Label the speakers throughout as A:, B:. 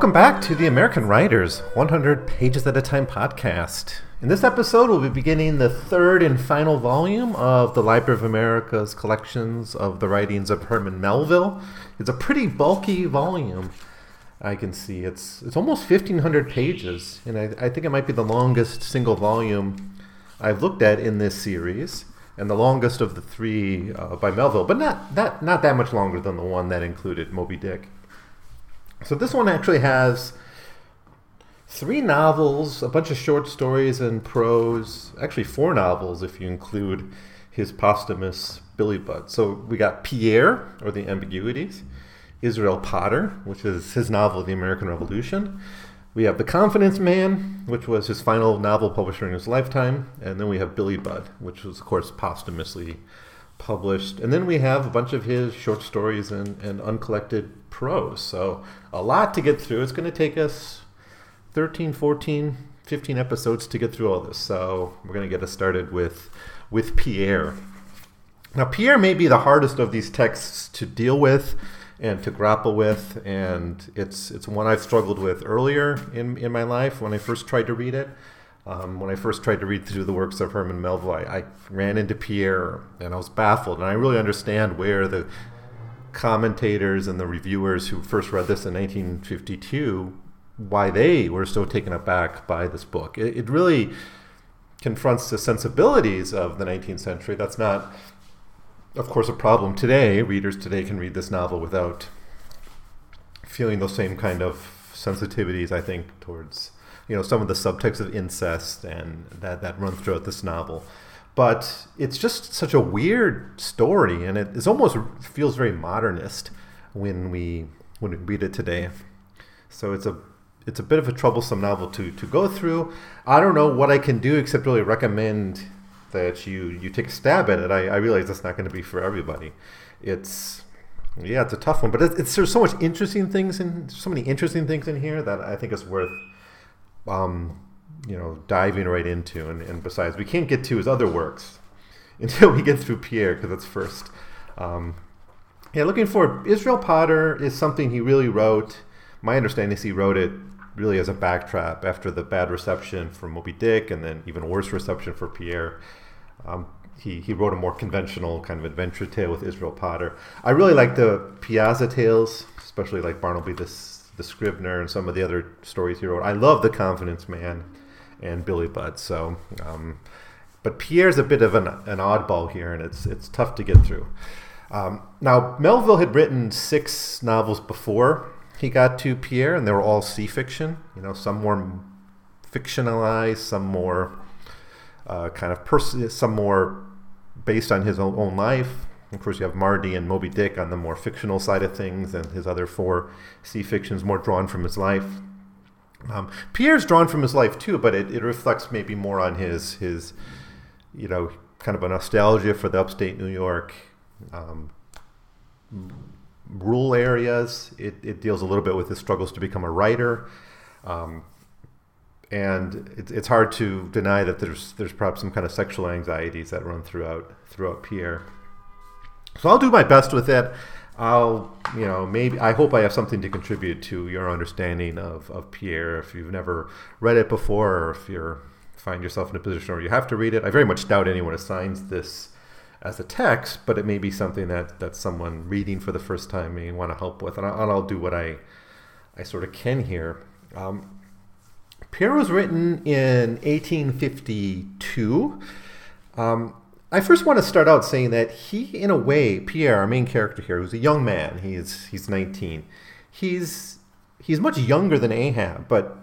A: Welcome back to the American Writers 100 Pages at a Time podcast. In this episode, we'll be beginning the third and final volume of the Library of America's collections of the writings of Herman Melville. It's a pretty bulky volume. I can see it's it's almost 1,500 pages, and I, I think it might be the longest single volume I've looked at in this series, and the longest of the three uh, by Melville, but not that not that much longer than the one that included Moby Dick. So this one actually has three novels, a bunch of short stories and prose, actually four novels if you include his posthumous Billy Budd. So we got Pierre, or The Ambiguities, Israel Potter, which is his novel, The American Revolution. We have The Confidence Man, which was his final novel published during his lifetime. And then we have Billy Budd, which was, of course, posthumously published. And then we have a bunch of his short stories and, and uncollected prose. So a lot to get through. It's going to take us 13, 14, 15 episodes to get through all this. So we're going to get us started with, with Pierre. Now, Pierre may be the hardest of these texts to deal with and to grapple with, and it's, it's one I've struggled with earlier in, in my life when I first tried to read it. Um, when I first tried to read through the works of Herman Melville, I, I, ran into Pierre and I was baffled. And I really understand where the commentators and the reviewers who first read this in 1952 why they were so taken aback by this book. It, it really confronts the sensibilities of the 19th century. That's not, of course, a problem today. Readers today can read this novel without feeling those same kind of sensitivities, I think, towards you know some of the subtexts of incest and that that run throughout this novel. But it's just such a weird story, and it almost feels very modernist when we when we read it today. So it's a it's a bit of a troublesome novel to to go through. I don't know what I can do except really recommend that you you take a stab at it. I, I realize that's not going to be for everybody. It's yeah, it's a tough one, but it's, it's there's so much interesting things and so many interesting things in here that I think it's worth um, you know diving right into. And, and besides, we can't get to his other works until we get through Pierre because it's first. Um, yeah, looking for Israel Potter is something he really wrote. My understanding is he wrote it really as a backtrap after the bad reception for Moby Dick and then even worse reception for Pierre. Um, he, he wrote a more conventional kind of adventure tale with Israel Potter. I really like the Piazza tales, especially like Bartleby the, the Scrivener and some of the other stories he wrote. I love The Confidence Man and Billy Budd. So, um, but Pierre's a bit of an, an oddball here, and it's it's tough to get through. Um, now, Melville had written six novels before he got to Pierre, and they were all sea fiction. You know, some more fictionalized, some more uh, kind of pers- some more based on his own, own life. Of course, you have Mardi and Moby Dick on the more fictional side of things, and his other four sea fictions more drawn from his life. Um, Pierre's drawn from his life too, but it, it reflects maybe more on his his you know kind of a nostalgia for the upstate New York um, rural areas. It, it deals a little bit with his struggles to become a writer. Um, and it, it's hard to deny that there's there's perhaps some kind of sexual anxieties that run throughout throughout Pierre. So I'll do my best with it. I'll, you know, maybe I hope I have something to contribute to your understanding of, of Pierre. If you've never read it before, or if you find yourself in a position where you have to read it, I very much doubt anyone assigns this as a text, but it may be something that, that someone reading for the first time may want to help with, and, I, will do what I I sort of can here. Um, Pierre was written in 1852. Um, I first want to start out saying that he, in a way, Pierre, our main character here, who's a young man, he's he's 19. He's he's much younger than Ahab, but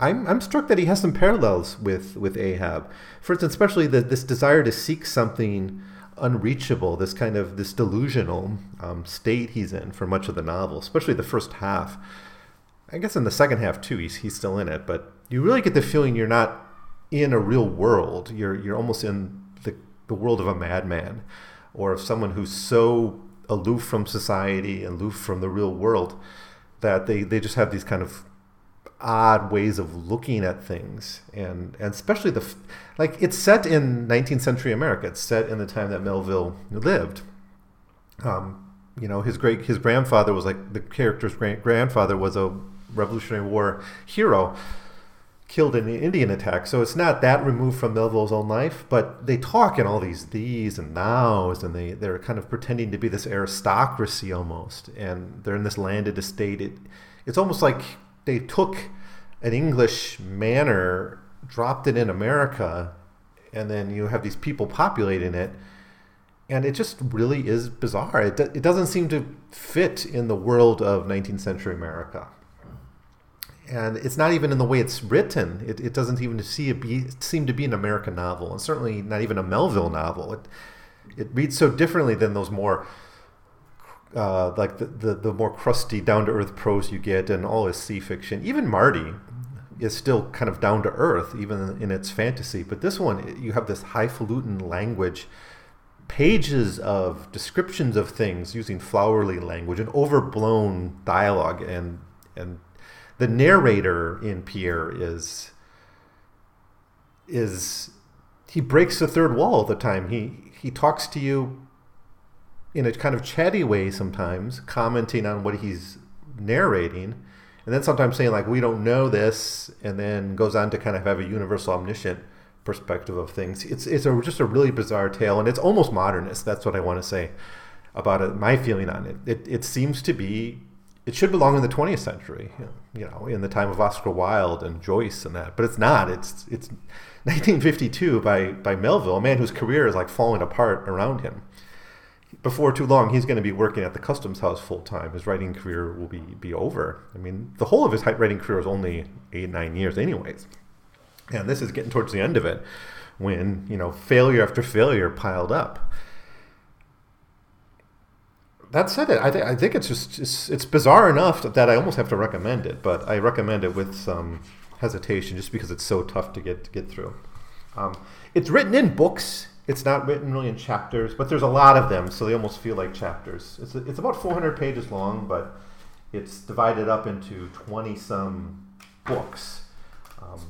A: I'm, I'm struck that he has some parallels with, with Ahab. For instance, especially the, this desire to seek something unreachable, this kind of this delusional um, state he's in for much of the novel, especially the first half. I guess in the second half too, he's he's still in it, but you really get the feeling you're not in a real world. You're you're almost in the world of a madman or of someone who's so aloof from society, and aloof from the real world, that they, they just have these kind of odd ways of looking at things. And and especially the like it's set in 19th century America. It's set in the time that Melville lived. Um, you know his great his grandfather was like the character's great grandfather was a Revolutionary War hero killed in the Indian attack. So it's not that removed from Melville's own life, but they talk in all these these and nows, and they, they're kind of pretending to be this aristocracy almost. And they're in this landed estate. It, it's almost like they took an English manor, dropped it in America, and then you have these people populating it. And it just really is bizarre. It, it doesn't seem to fit in the world of 19th century America and it's not even in the way it's written. It, it doesn't even see be, seem to be an American novel, and certainly not even a Melville novel. It it reads so differently than those more uh, like the, the, the more crusty, down to earth prose you get, and all his sea fiction. Even Mardi is still kind of down to earth, even in its fantasy. But this one, you have this highfalutin language, pages of descriptions of things using flowery language and overblown dialogue and and the narrator in Pierre is is he breaks the third wall all the time. He he talks to you in a kind of chatty way sometimes, commenting on what he's narrating, and then sometimes saying like we don't know this, and then goes on to kind of have a universal omniscient perspective of things. It's it's a, just a really bizarre tale, and it's almost modernist. That's what I want to say about it. My feeling on it. It it seems to be it should belong in the 20th century, you know, in the time of Oscar Wilde and Joyce and that. But it's not. It's it's 1952 by by Melville, a man whose career is like falling apart around him. Before too long, he's going to be working at the customs house full time. His writing career will be be over. I mean, the whole of his writing career is only eight nine years, anyways. And this is getting towards the end of it, when you know failure after failure piled up that said, it I, th- I think it's just it's, it's bizarre enough that I almost have to recommend it, but I recommend it with some hesitation just because it's so tough to get to get through. Um, it's written in books. It's not written really in chapters, but there's a lot of them, so they almost feel like chapters. It's, it's about 400 pages long, but it's divided up into 20 some books. Um,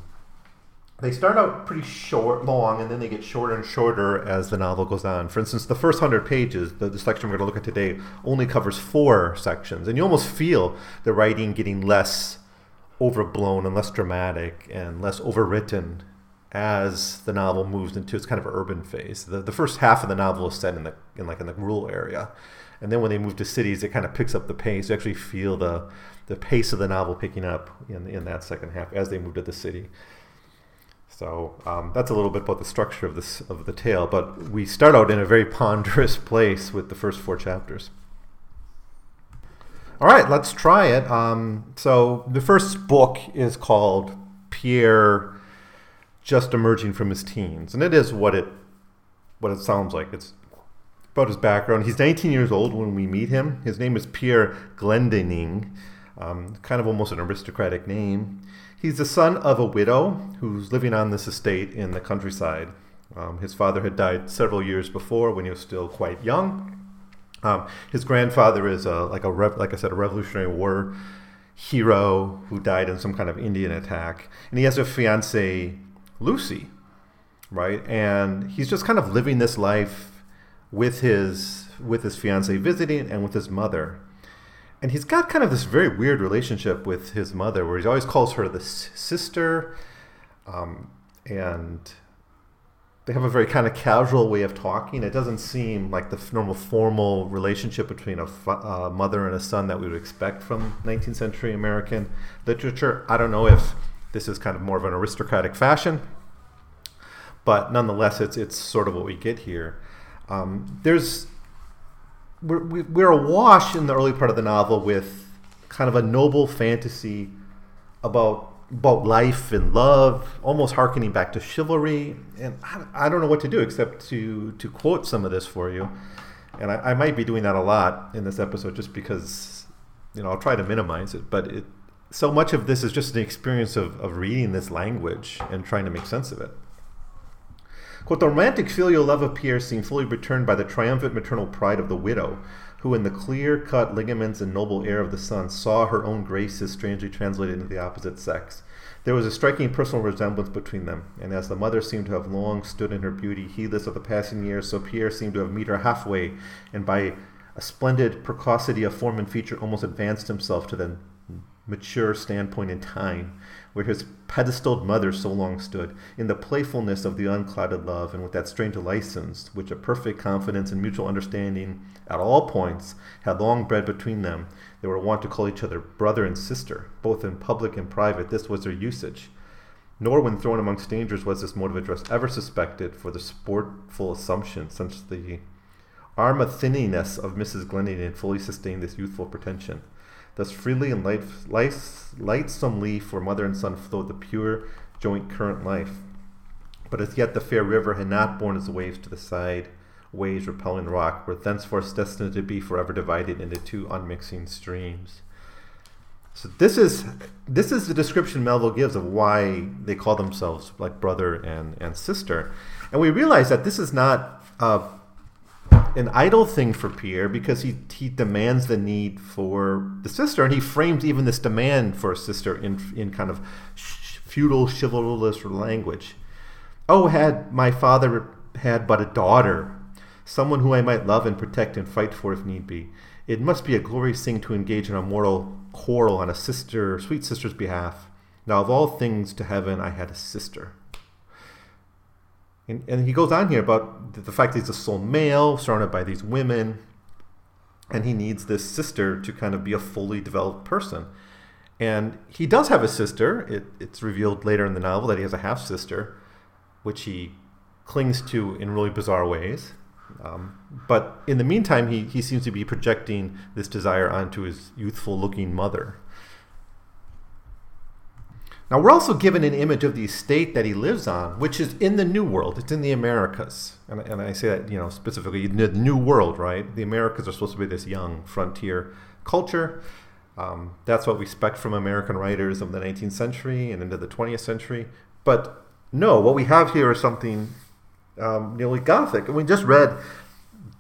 A: they start out pretty short, long, and then they get shorter and shorter as the novel goes on. For instance, the first hundred pages, the, the section we're going to look at today, only covers four sections, and you almost feel the writing getting less overblown and less dramatic and less overwritten as the novel moves into its kind of urban phase. The, the first half of the novel is set in the in like in the rural area, and then when they move to cities, it kind of picks up the pace. You actually feel the the pace of the novel picking up in in that second half as they move to the city. So um, that's a little bit about the structure of this of the tale. But we start out in a very ponderous place with the first four chapters. All right, let's try it. Um, so the first book is called Pierre, just emerging from his teens, and it is what it what it sounds like. It's about his background. He's 19 years old when we meet him. His name is Pierre Glendinning, um, kind of almost an aristocratic name. He's the son of a widow who's living on this estate in the countryside. Um, his father had died several years before when he was still quite young. Um, his grandfather is a, like a like I said a Revolutionary War hero who died in some kind of Indian attack, and he has a fiancee, Lucy, right? And he's just kind of living this life with his with his fiancee visiting and with his mother and he's got kind of this very weird relationship with his mother, where he always calls her the sister, um, and they have a very kind of casual way of talking. It doesn't seem like the normal formal relationship between a uh, mother and a son that we would expect from 19th century American literature. I don't know if this is kind of more of an aristocratic fashion, but nonetheless, it's it's sort of what we get here. Um, there's we're, we're awash in the early part of the novel with kind of a noble fantasy about about life and love, almost harkening back to chivalry. And I, I, don't know what to do except to to quote some of this for you. And I, I, might be doing that a lot in this episode, just because you know I'll try to minimize it. But it, so much of this is just an experience of, of reading this language and trying to make sense of it. Quote, the romantic filial love of Pierre seemed fully returned by the triumphant maternal pride of the widow, who, in the clear cut ligaments and noble air of the son, saw her own graces strangely translated into the opposite sex. There was a striking personal resemblance between them, and as the mother seemed to have long stood in her beauty, heedless of the passing years, so Pierre seemed to have met her halfway, and by a splendid precocity of form and feature almost advanced himself to the mature standpoint in time, where his pedestaled mother so long stood, in the playfulness of the unclouded love, and with that strange license which a perfect confidence and mutual understanding at all points had long bred between them. They were wont to call each other brother and sister, both in public and private. This was their usage. Nor, when thrown amongst dangers, was this mode of address ever suspected for the sportful assumption, since the amaranthiness of Mrs. Glendinning fully sustained this youthful pretension. Thus freely and light, light, lightsomely for mother and son flowed the pure joint current life. But as yet the fair river had not borne its waves to the side, waves repelling the rock, were thenceforth destined to be forever divided into two unmixing streams. So this is this is the description Melville gives of why they call themselves like brother and, and sister. And we realize that this is not uh, an idle thing for Pierre because he, he demands the need for the sister, and he frames even this demand for a sister in, in kind of feudal, chivalrous language. Oh, had my father had but a daughter, someone who I might love and protect and fight for if need be. It must be a glorious thing to engage in a mortal quarrel on a sister, sweet sister's behalf. Now, of all things to heaven, I had a sister. And, and he goes on here about the fact he's a sole male, surrounded by these women, and he needs this sister to kind of be a fully developed person. And he does have a sister. It, it's revealed later in the novel that he has a half sister, which he clings to in really bizarre ways. Um, but in the meantime, he, he seems to be projecting this desire onto his youthful looking mother. Now, we're also given an image of the estate that he lives on, which is in the New World. It's in the Americas. And, and I say that, you know, specifically the New World, right? The Americas are supposed to be this young frontier culture. Um, that's what we expect from American writers of the 19th century and into the 20th century. But no, what we have here is something um, nearly Gothic. And we just read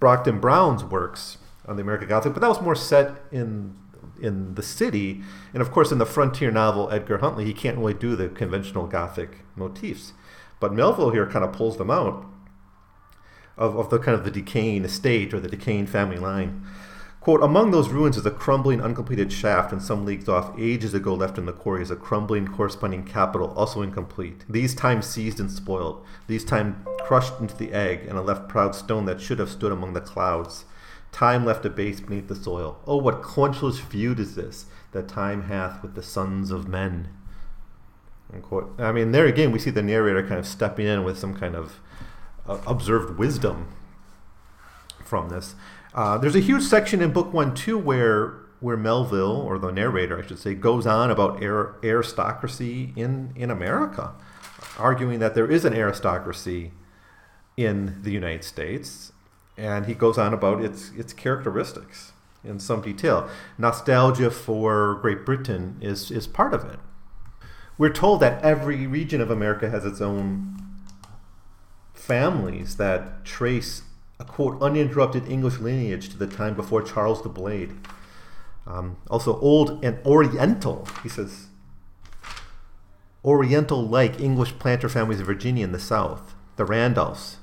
A: Brockden Brown's works on the American Gothic, but that was more set in in the city. And of course, in the frontier novel Edgar Huntly, he can't really do the conventional Gothic motifs. But Melville here kind of pulls them out of, of the kind of the decaying estate or the decaying family line. Quote, among those ruins is a crumbling, uncompleted shaft, and some leagues off, ages ago left in the quarry, is a crumbling, corresponding capital, also incomplete. These time seized and spoiled, these time crushed into the egg, and a left proud stone that should have stood among the clouds. Time left a base beneath the soil. Oh, what quenchless feud is this that time hath with the sons of men. Unquote. I mean, there again, we see the narrator kind of stepping in with some kind of uh, observed wisdom from this. Uh, there's a huge section in book one too where where Melville, or the narrator, I should say, goes on about aristocracy in in America, arguing that there is an aristocracy in the United States and he goes on about its its characteristics in some detail. Nostalgia for Great Britain is is part of it. We're told that every region of America has its own families that trace a quote uninterrupted English lineage to the time before Charles the Blade. Um, also, old and Oriental, he says, Oriental like English planter families of Virginia in the South, the Randolphs.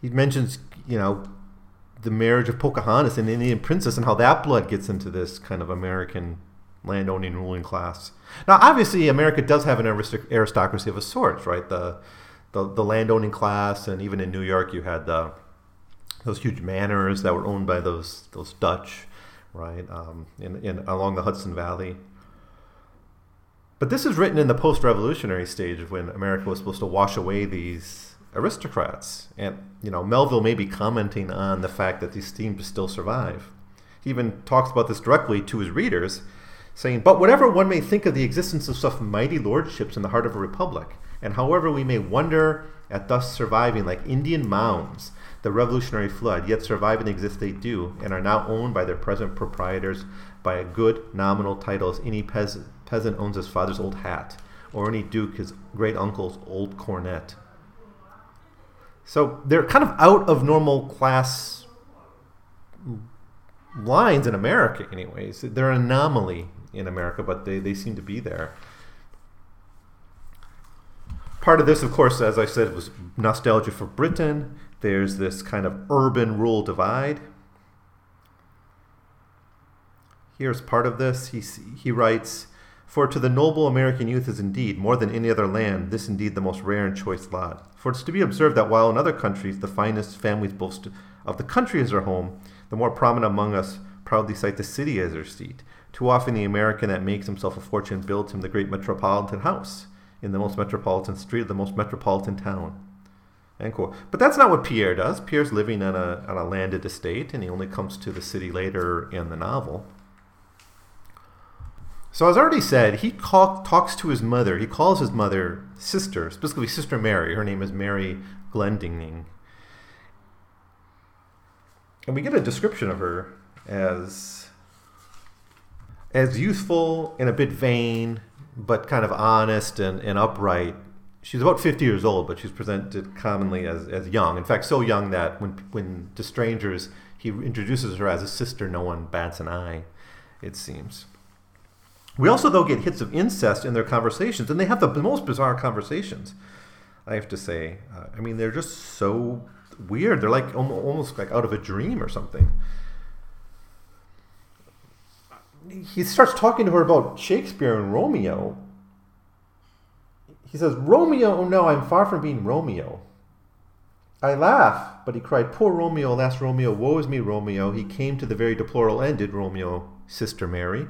A: He mentions you know, the marriage of Pocahontas and Indian princess and how that blood gets into this kind of American landowning ruling class. Now, obviously, America does have an aristocracy of a sort, right? The, the the landowning class, and even in New York, you had the those huge manors that were owned by those those Dutch, right? Um, in, in along the Hudson Valley. But this is written in the post-revolutionary stage when America was supposed to wash away these aristocrats. And, you know, Melville may be commenting on the fact that these to still survive. He even talks about this directly to his readers, saying, But whatever one may think of the existence of such mighty lordships in the heart of a republic, and however we may wonder at thus surviving like Indian mounds the revolutionary flood, yet survive and exist they do, and are now owned by their present proprietors by a good nominal title as any peasant, peasant owns his father's old hat, or any duke his great uncle's old cornet. So they're kind of out of normal class lines in America, anyways. They're an anomaly in America, but they, they seem to be there. Part of this, of course, as I said, was nostalgia for Britain. There's this kind of urban rural divide. here's part of this. He, he writes, For to the noble American youth is indeed, more than any other land, this indeed the most rare and choice lot. For it's to be observed that while in other countries the finest families boast of the country as their home, the more prominent among us proudly cite the city as their seat. Too often the American that makes himself a fortune builds him the great metropolitan house in the most metropolitan street of the most metropolitan town. End quote. But that's not what Pierre does. Pierre's living on a, on a landed estate, and he only comes to the city later in the novel. So as already said, he call, talks to his mother. He calls his mother sister, specifically Sister Mary. Her name is Mary Glendinning. And we get a description of her as as youthful and a bit vain, but kind of honest and, and upright. She's about 50 years old, but she's presented commonly as, as young. In fact, so young that when, when to strangers he introduces her as a sister, no one bats an eye, it seems. We also, though, get hits of incest in their conversations, and they have the most bizarre conversations, I have to say. Uh, I mean, they're just so weird. They're like almost like out of a dream or something he starts talking to her about Shakespeare and Romeo. He says, Romeo, oh no, I'm far from being Romeo. I laugh, but he cried, Poor Romeo, alas, Romeo, woe is me, Romeo. He came to the very deplorable end, did Romeo, Sister Mary.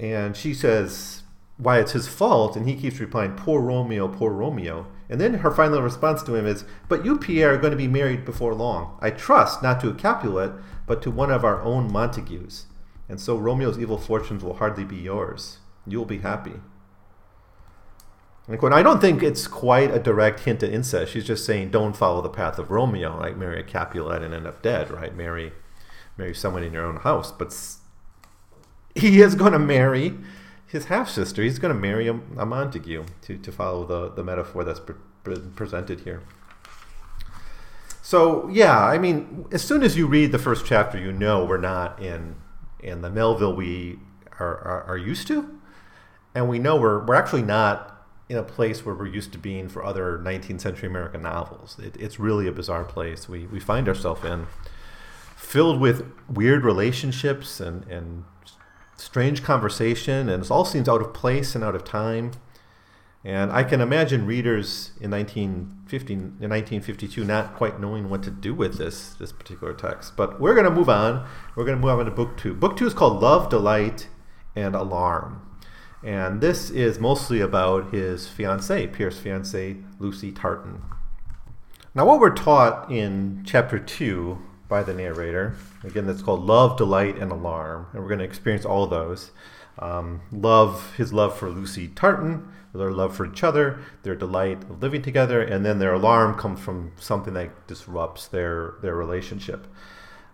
A: And she says, Why, it's his fault. And he keeps replying, Poor Romeo, poor Romeo. And then her final response to him is, But you, Pierre, are going to be married before long. I trust, not to a Capulet, but to one of our own Montagues. And so Romeo's evil fortunes will hardly be yours. You'll be happy. And I don't think it's quite a direct hint at incest. She's just saying, don't follow the path of Romeo, like marry a Capulet and end up dead, right? Marry, marry someone in your own house. But he is going to marry his half sister. He's going to marry a, a, Montague, to, to follow the, the metaphor that's pre- presented here. So yeah, I mean, as soon as you read the first chapter, you know we're not in in the Melville we are, are, are used to, and we know we're we're actually not in a place where we're used to being for other 19th century American novels. It, it's really a bizarre place we we find ourselves in, filled with weird relationships and and strange conversation, and it all seems out of place and out of time. And I can imagine readers in 1950, in 1952 not quite knowing what to do with this, this particular text. But we're going to move on. We're going to move on to book two. Book two is called Love, Delight, and Alarm. And this is mostly about his fiancee, Pierre's fiancee, Lucy Tartan. Now, what we're taught in chapter two by the narrator, again, that's called Love, Delight, and Alarm. And we're going to experience all those. Um, love, his love for Lucy Tartan, their love for each other, their delight of living together, and then their alarm comes from something that disrupts their their relationship.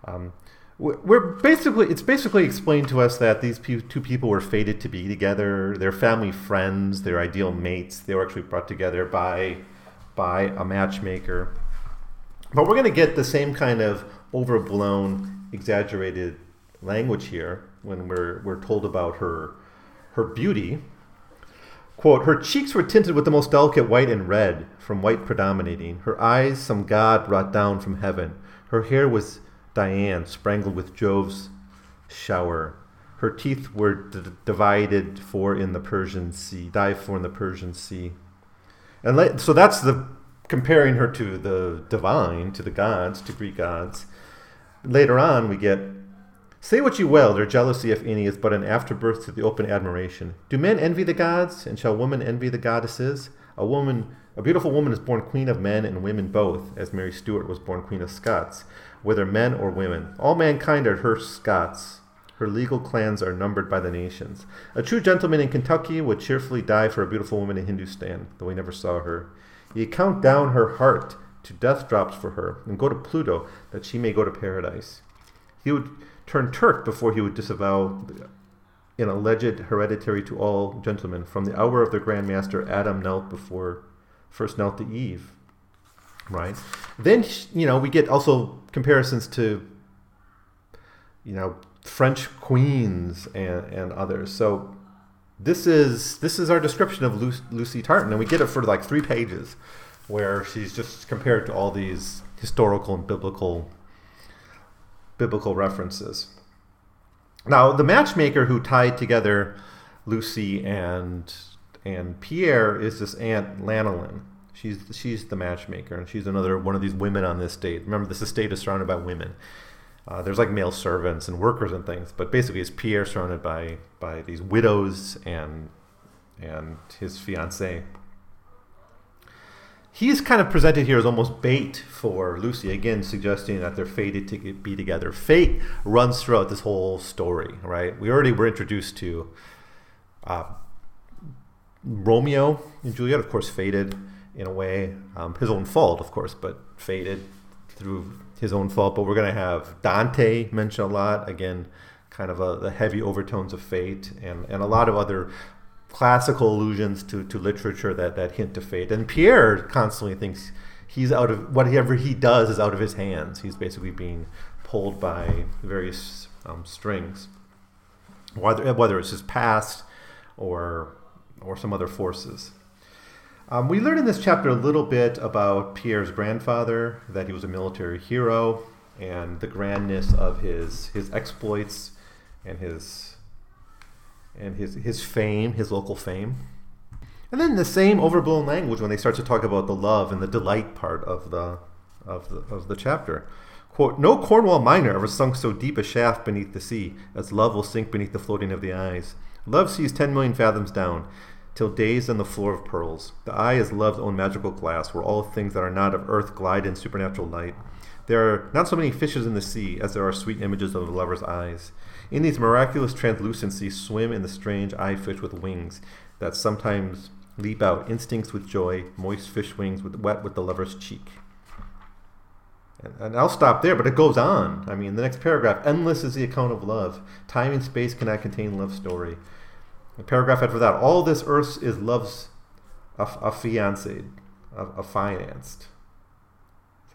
A: Um, we're basically it's basically explained to us that these two people were fated to be together. They're family friends. They're ideal mates. They were actually brought together by by a matchmaker. But we're going to get the same kind of overblown, exaggerated language here when we're we're told about her her beauty Quote, her cheeks were tinted with the most delicate white and red, from white predominating. Her eyes, some god brought down from heaven. Her hair was Diane, sprangled with Jove's shower. Her teeth were d- divided for in the Persian Sea, dive for in the Persian Sea. And so that's the comparing her to the divine, to the gods, to Greek gods. Later on, we get Say what you will, their jealousy, if any, is but an afterbirth to the open admiration. Do men envy the gods, and shall women envy the goddesses? A woman, a beautiful woman, is born queen of men and women both, as Mary Stuart was born queen of Scots, whether men or women. All mankind are her Scots. Her legal clans are numbered by the nations. A true gentleman in Kentucky would cheerfully die for a beautiful woman in Hindustan, though he never saw her. He count down her heart to death drops for her, and go to Pluto, that she may go to paradise. He would turn Turk before he would disavow an alleged hereditary to all gentlemen. From the hour of the Grand Master, Adam knelt before, first knelt to Eve. Right? Then, you know, we get also comparisons to, you know, French queens and, and others. So this is this is our description of Lucy, Lucy Tartan, and we get it for like three pages, where she's just compared to all these historical and biblical biblical references. Now, the matchmaker who tied together Lucy and and Pierre is this aunt Llanyllyn. She's she's the matchmaker, and she's another one of these women on this estate. Remember, this estate is surrounded by women. Uh, there's like male servants and workers and things, but basically, it's Pierre surrounded by by these widows and and his fiancée. He's kind of presented here as almost bait for Lucy, again suggesting that they're fated to be together. Fate runs throughout this whole story, right? We already were introduced to uh, Romeo and Juliet, of course, fated in a way, um, his own fault, of course, but fated through his own fault. But we're going to have Dante mentioned a lot, again, kind of a, the heavy overtones of fate, and, and a lot of other classical allusions to, to literature that, that hint to fate. And Pierre constantly thinks he's out of whatever he does is out of his hands. He's basically being pulled by various um, strings, whether whether it's his past or or some other forces. Um, we learn in this chapter a little bit about Pierre's grandfather, that he was a military hero, and the grandness of his his exploits and his and his his fame, his local fame. And then the same overblown language when they start to talk about the love and the delight part of the of the of the chapter. Quote, no Cornwall miner ever sunk so deep a shaft beneath the sea as love will sink beneath the floating of the eyes. Love sees ten million fathoms down, till dazed on the floor of pearls. The eye is love's own magical glass, where all things that are not of earth glide in supernatural light. There are not so many fishes in the sea as there are sweet images of a lover's eyes. In these miraculous translucencies swim in the strange eye fish with wings that sometimes leap out, instincts with joy, moist fish wings with, wet with the lover's cheek. And, and I'll stop there, but it goes on. I mean, the next paragraph endless is the account of love. Time and space cannot contain love's story. The paragraph after that, all this earth is love's affianced, affianced.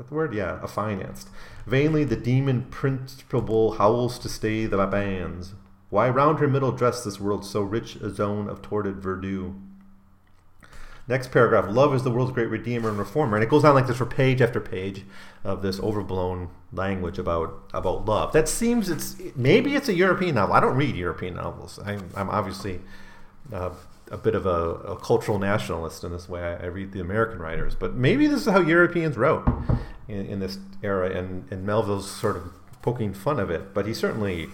A: That the word? Yeah, affianced. Vainly the demon principle howls to stay the bands. Why round her middle dress this world so rich a zone of torrid verdure? Next paragraph, love is the world's great redeemer and reformer. And it goes on like this for page after page of this overblown language about about love. That seems it's maybe it's a European novel. I don't read European novels. I'm, I'm obviously uh, a bit of a, a, cultural nationalist in this way. I, I, read the American writers, but maybe this is how Europeans wrote in, in this era, and, and Melville's sort of poking fun of it. But he certainly,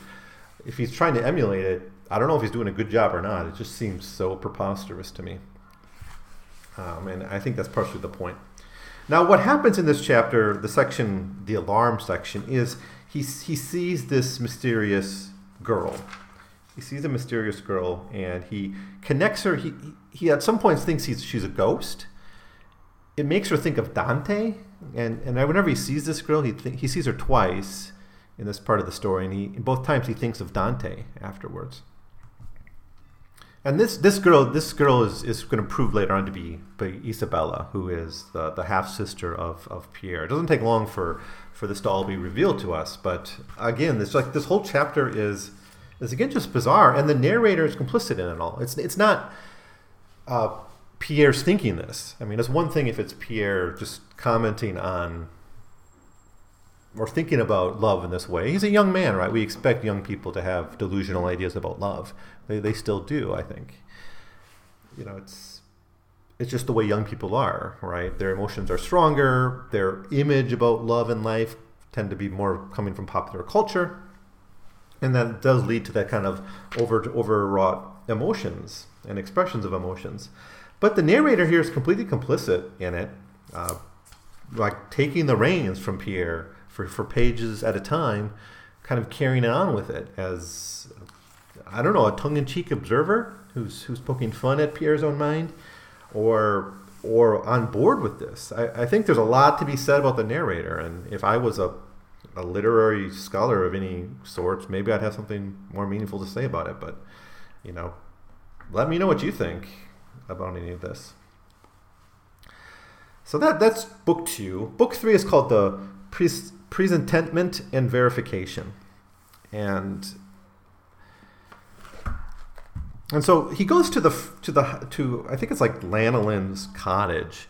A: if he's trying to emulate it, I don't know if he's doing a good job or not. It just seems so preposterous to me. Um, and I think that's partially the point. Now, what happens in this chapter, the section, the alarm section, is he, he sees this mysterious girl. He sees a mysterious girl and he connects her. He, he at some points thinks he's, she's a ghost. It makes her think of Dante. And, and whenever he sees this girl, he, th- he sees her twice in this part of the story. And he, both times he thinks of Dante afterwards. And this this girl this girl is, is going to prove later on to be, be Isabella, who is the, the half sister of, of Pierre. It doesn't take long for, for this to all be revealed to us, but again, this like this whole chapter is is again just bizarre, and the narrator is complicit in it all. It's it's not uh, Pierre's thinking this. I mean, it's one thing if it's Pierre just commenting on or thinking about love in this way. He's a young man, right? We expect young people to have delusional ideas about love. They, they still do, I think. You know, it's it's just the way young people are, right? Their emotions are stronger. Their image about love and life tend to be more coming from popular culture, and that does lead to that kind of over overwrought emotions and expressions of emotions. But the narrator here is completely complicit in it, uh, like taking the reins from Pierre for, for pages at a time, kind of carrying on with it as I don't know, a tongue-in-cheek observer who's who's poking fun at Pierre's own mind, or or on board with this. I, I think there's a lot to be said about the narrator, and if I was a a literary scholar of any sorts, maybe I'd have something more meaningful to say about it. But you know, let me know what you think about any of this. So that that's book two. Book three is called the Pre- Presentment and Verification, and and so he goes to the to the to I think it's like Llanyllyn's cottage,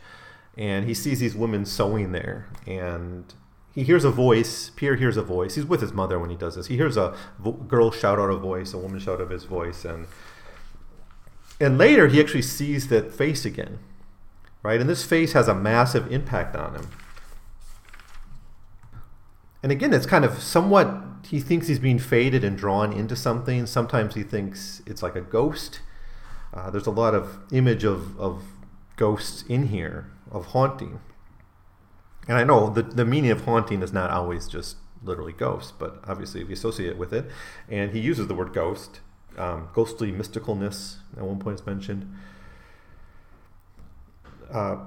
A: and he sees these women sewing there, and he hears a voice. Pierre hears a voice. He's with his mother when he does this. He hears a vo- girl shout out a voice, a woman shout out his voice, and and later he actually sees that face again, right? And this face has a massive impact on him. And again, it's kind of somewhat. He thinks he's being faded and drawn into something. Sometimes he thinks it's like a ghost. Uh, there's a lot of image of, of ghosts in here of haunting. And I know the, the meaning of haunting is not always just literally ghosts, but obviously we associate it with it. And he uses the word ghost, um, ghostly mysticalness at one point is mentioned. Uh,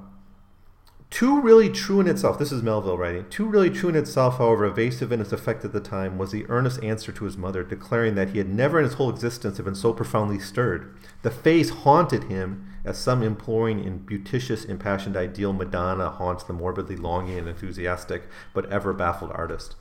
A: too really true in itself, this is Melville writing, too really true in itself, however evasive in its effect at the time, was the earnest answer to his mother, declaring that he had never in his whole existence been so profoundly stirred. The face haunted him as some imploring and beauticious, impassioned ideal Madonna haunts the morbidly longing and enthusiastic, but ever baffled artist.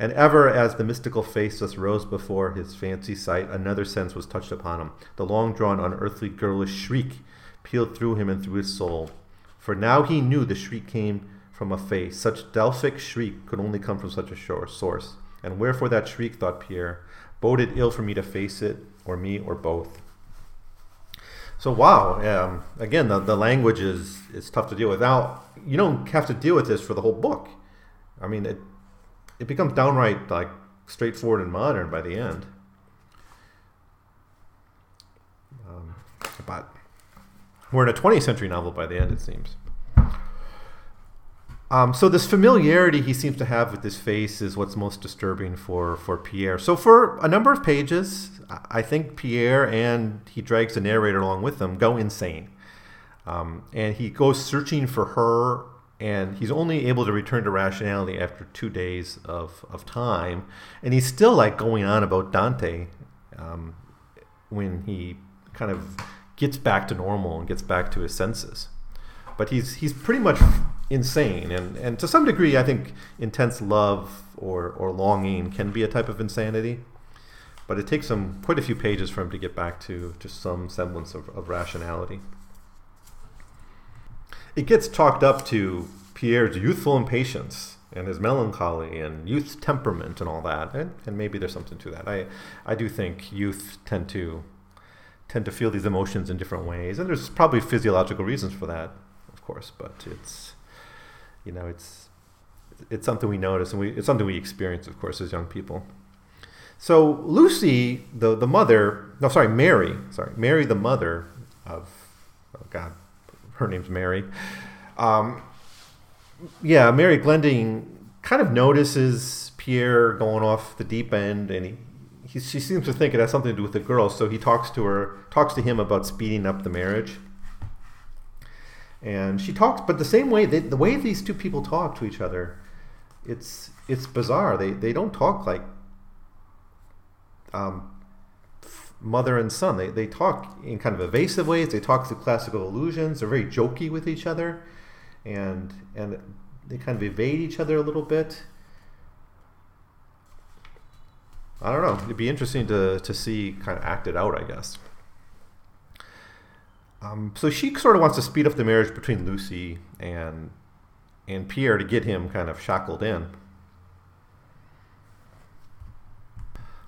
A: And ever as the mystical face thus rose before his fancy sight, another sense was touched upon him. The long drawn, unearthly, girlish shriek pealed through him and through his soul. For now he knew the shriek came from a face. Such Delphic shriek could only come from such a shore, source. And wherefore that shriek, thought Pierre, boded ill for me to face it, or me, or both. So wow, um, again, the, the language is, is tough to deal with. Now, you don't have to deal with this for the whole book. I mean, it, it becomes downright like straightforward and modern by the end. Um, but we're in a 20th century novel by the end, it seems. Um, so this familiarity he seems to have with this face is what's most disturbing for, for Pierre. So for a number of pages, I think Pierre and he drags the narrator along with him go insane, um, and he goes searching for her, and he's only able to return to rationality after two days of, of time, and he's still like going on about Dante um, when he kind of gets back to normal and gets back to his senses. But he's he's pretty much insane, and and to some degree, I think intense love or or longing can be a type of insanity. But it takes him quite a few pages for him to get back to to some semblance of, of rationality. It gets chalked up to Pierre's youthful impatience and his melancholy and youth's temperament and all that, and, and maybe there's something to that. I I do think youth tend to tend to feel these emotions in different ways, and there's probably physiological reasons for that, of course. But it's, you know, it's it's something we notice, and we it's something we experience, of course, as young people. So Lucy, the the mother, no, sorry, Mary, sorry, Mary, the mother of, oh God, her name's Mary. Um, yeah, Mary Glending kind of notices Pierre going off the deep end, and he, he, she seems to think it has something to do with the girl. So he talks to her, talks to him about speeding up the marriage. And she talks, but the same way, they, the way these two people talk to each other, it's it's bizarre. They they don't talk like um, mother and son. They they talk in kind of evasive ways. They talk through classical allusions. They're very jokey with each other, and and they kind of evade each other a little bit. I don't know. It'd be interesting to, to see kind of acted out, I guess. Um, so she sort of wants to speed up the marriage between Lucy and and Pierre to get him kind of shackled in.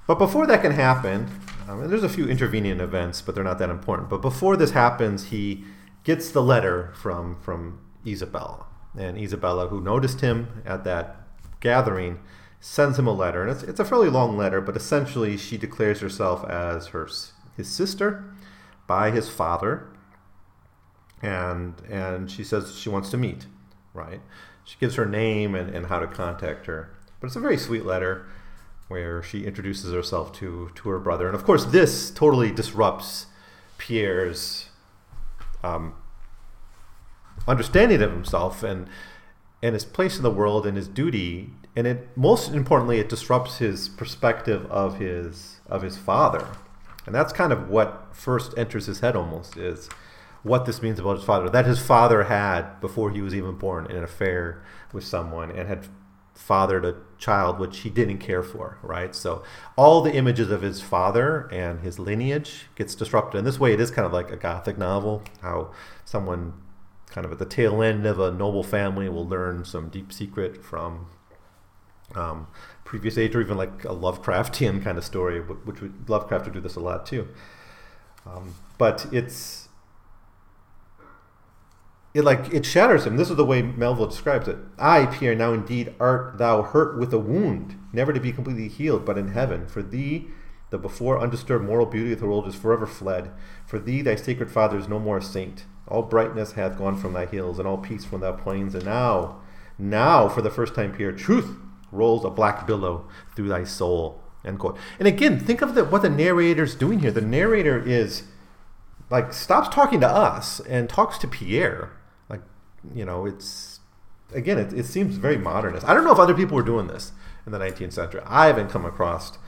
A: But before that can happen, um, there's a few intervening events, but they're not that important. But before this happens, he gets the letter from from Isabella, and Isabella, who noticed him at that gathering, sends him a letter, and it's, it's a fairly long letter, but essentially she declares herself as her his sister by his father, and and she says she wants to meet, right? She gives her name and, and how to contact her, but it's a very sweet letter where she introduces herself to to her brother, and of course this totally disrupts Pierre's um, understanding of himself and and his place in the world and his duty. And it most importantly it disrupts his perspective of his of his father. And that's kind of what first enters his head almost is what this means about his father that his father had before he was even born an affair with someone and had fathered a child which he didn't care for right so all the images of his father and his lineage gets disrupted in this way it is kind of like a gothic novel how someone kind of at the tail end of a noble family will learn some deep secret from um, previous age, or even like a Lovecraftian kind of story, which Lovecraft would do this a lot too. Um, but it's it like it shatters him. This is the way Melville describes it. I, Pierre, now indeed art thou hurt with a wound, never to be completely healed, but in heaven. For thee, the before undisturbed moral beauty of the world is forever fled. For thee, thy sacred father is no more a saint. All brightness hath gone from thy hills, and all peace from thy plains. And now, now, for the first time, Pierre, truth rolls a black billow through thy soul. End quote. And again, think of the, what the narrator's doing here. The narrator is like stops talking to us and talks to Pierre. You know, it's again, it, it seems very modernist. I don't know if other people were doing this in the 19th century. I haven't come across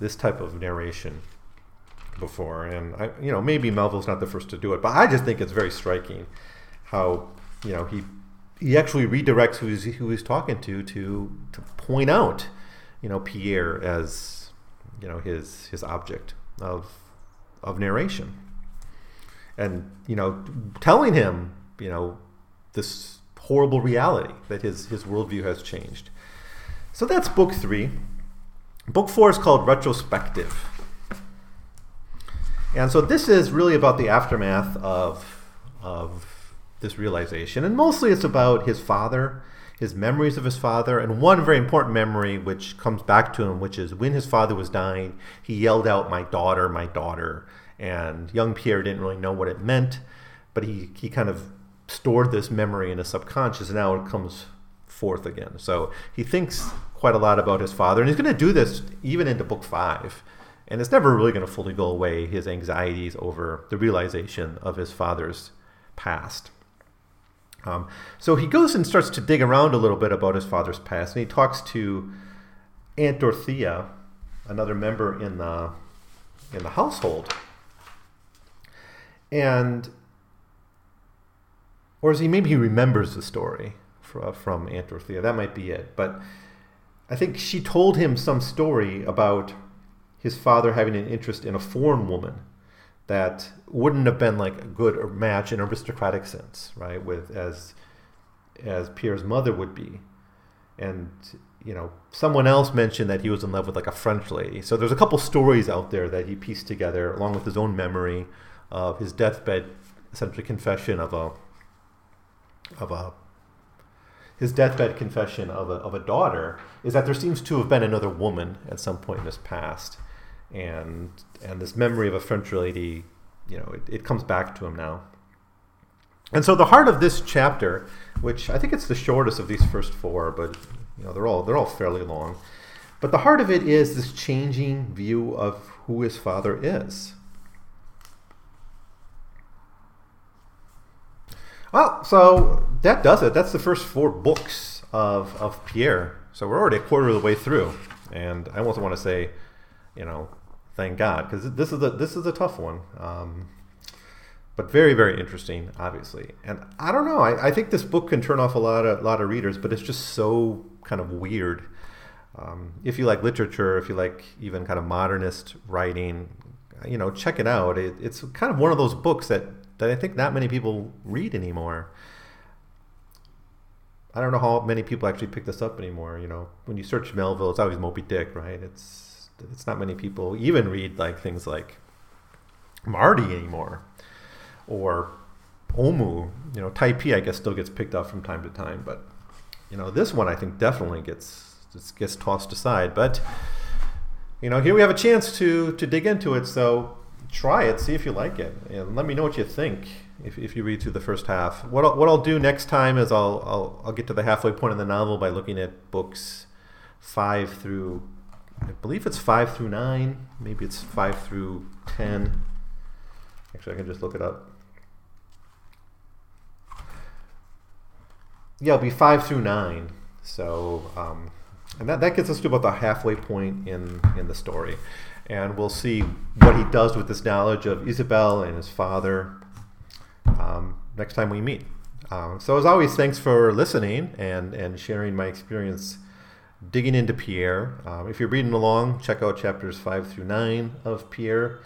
A: this type of narration before, and I, you know, maybe Melville's not the first to do it, but I just think it's very striking how you know he he actually redirects who he's, who he's talking to to to point out, you know, Pierre as you know his his object of of narration, and you know, telling him you know this horrible reality that his his worldview has changed. So that's book three. Book four is called Retrospective. And so this is really about the aftermath of, of this realization. And mostly it's about his father, his memories of his father, and one very important memory which comes back to him, which is when his father was dying, he yelled out, My daughter, my daughter. And young Pierre didn't really know what it meant, but he, he kind of stored this memory in his subconscious, and now it comes forth again. So he thinks quite a lot about his father, and he's going to do this even into book five. And it's never really going to fully go away, his anxieties over the realization of his father's past. Um, so he goes and starts to dig around a little bit about his father's past, and he talks to Aunt Dorothea, another member in the in the household, and or is he maybe he remembers the story from Aunt Dorothea? That might be it, but I think she told him some story about his father having an interest in a foreign woman that wouldn't have been like a good match in aristocratic sense, right? With as as Pierre's mother would be, and you know someone else mentioned that he was in love with like a French lady. So there's a couple stories out there that he pieced together along with his own memory of his deathbed, essentially confession of a of a his deathbed confession of a, of a daughter is that there seems to have been another woman at some point in his past. And, and this memory of a French lady, you know, it, it comes back to him now. And so the heart of this chapter, which I think it's the shortest of these first four, but you know they're all they're all fairly long. But the heart of it is this changing view of who his father is. Well, so that does it. That's the first four books of, of Pierre. So we're already a quarter of the way through, and I also want to say, you know, thank God because this is a this is a tough one, um, but very very interesting, obviously. And I don't know. I, I think this book can turn off a lot of lot of readers, but it's just so kind of weird. Um, if you like literature, if you like even kind of modernist writing, you know, check it out. It, it's kind of one of those books that that I think not many people read anymore. I don't know how many people actually pick this up anymore. You know, when you search Melville, it's always Moby Dick, right? It's it's not many people even read like things like Mardi anymore, or Omoo. You know, Typee I guess still gets picked up from time to time, but you know this one I think definitely gets gets tossed aside. But you know, here we have a chance to to dig into it. So try it, see if you like it, and let me know what you think if, if you read through the first half. What I'll, what I'll do next time is I'll, I'll I'll get to the halfway point in the novel by looking at books five through I believe it's five through nine, maybe it's five through ten. Actually, I can just look it up. Yeah, it'll be five through nine. So, um, and that, that gets us to about the halfway point in in the story and we'll see what he does with this knowledge of Isabel and his father um, next time we meet. Um, so, as always, thanks for listening and, and sharing my experience digging into Pierre. Um, if you're reading along, check out chapters 5 through 9 of Pierre.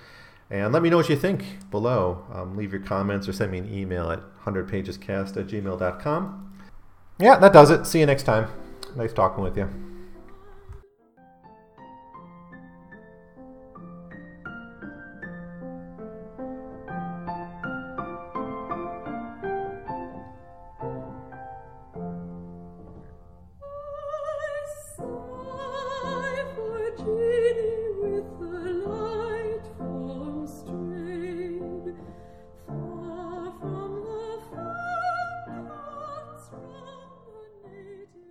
A: And let me know what you think below. Um, leave your comments or send me an email at 100pagescast at gmail.com. Yeah, that does it. See you next time. Nice talking with you.